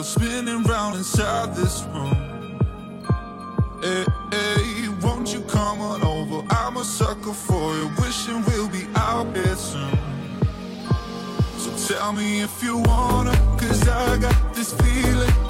was spinning round inside this room. Hey, hey, won't you come on over? I'm a sucker for you, wishing we'll be out here soon. So tell me if you wanna, cause I got this feeling.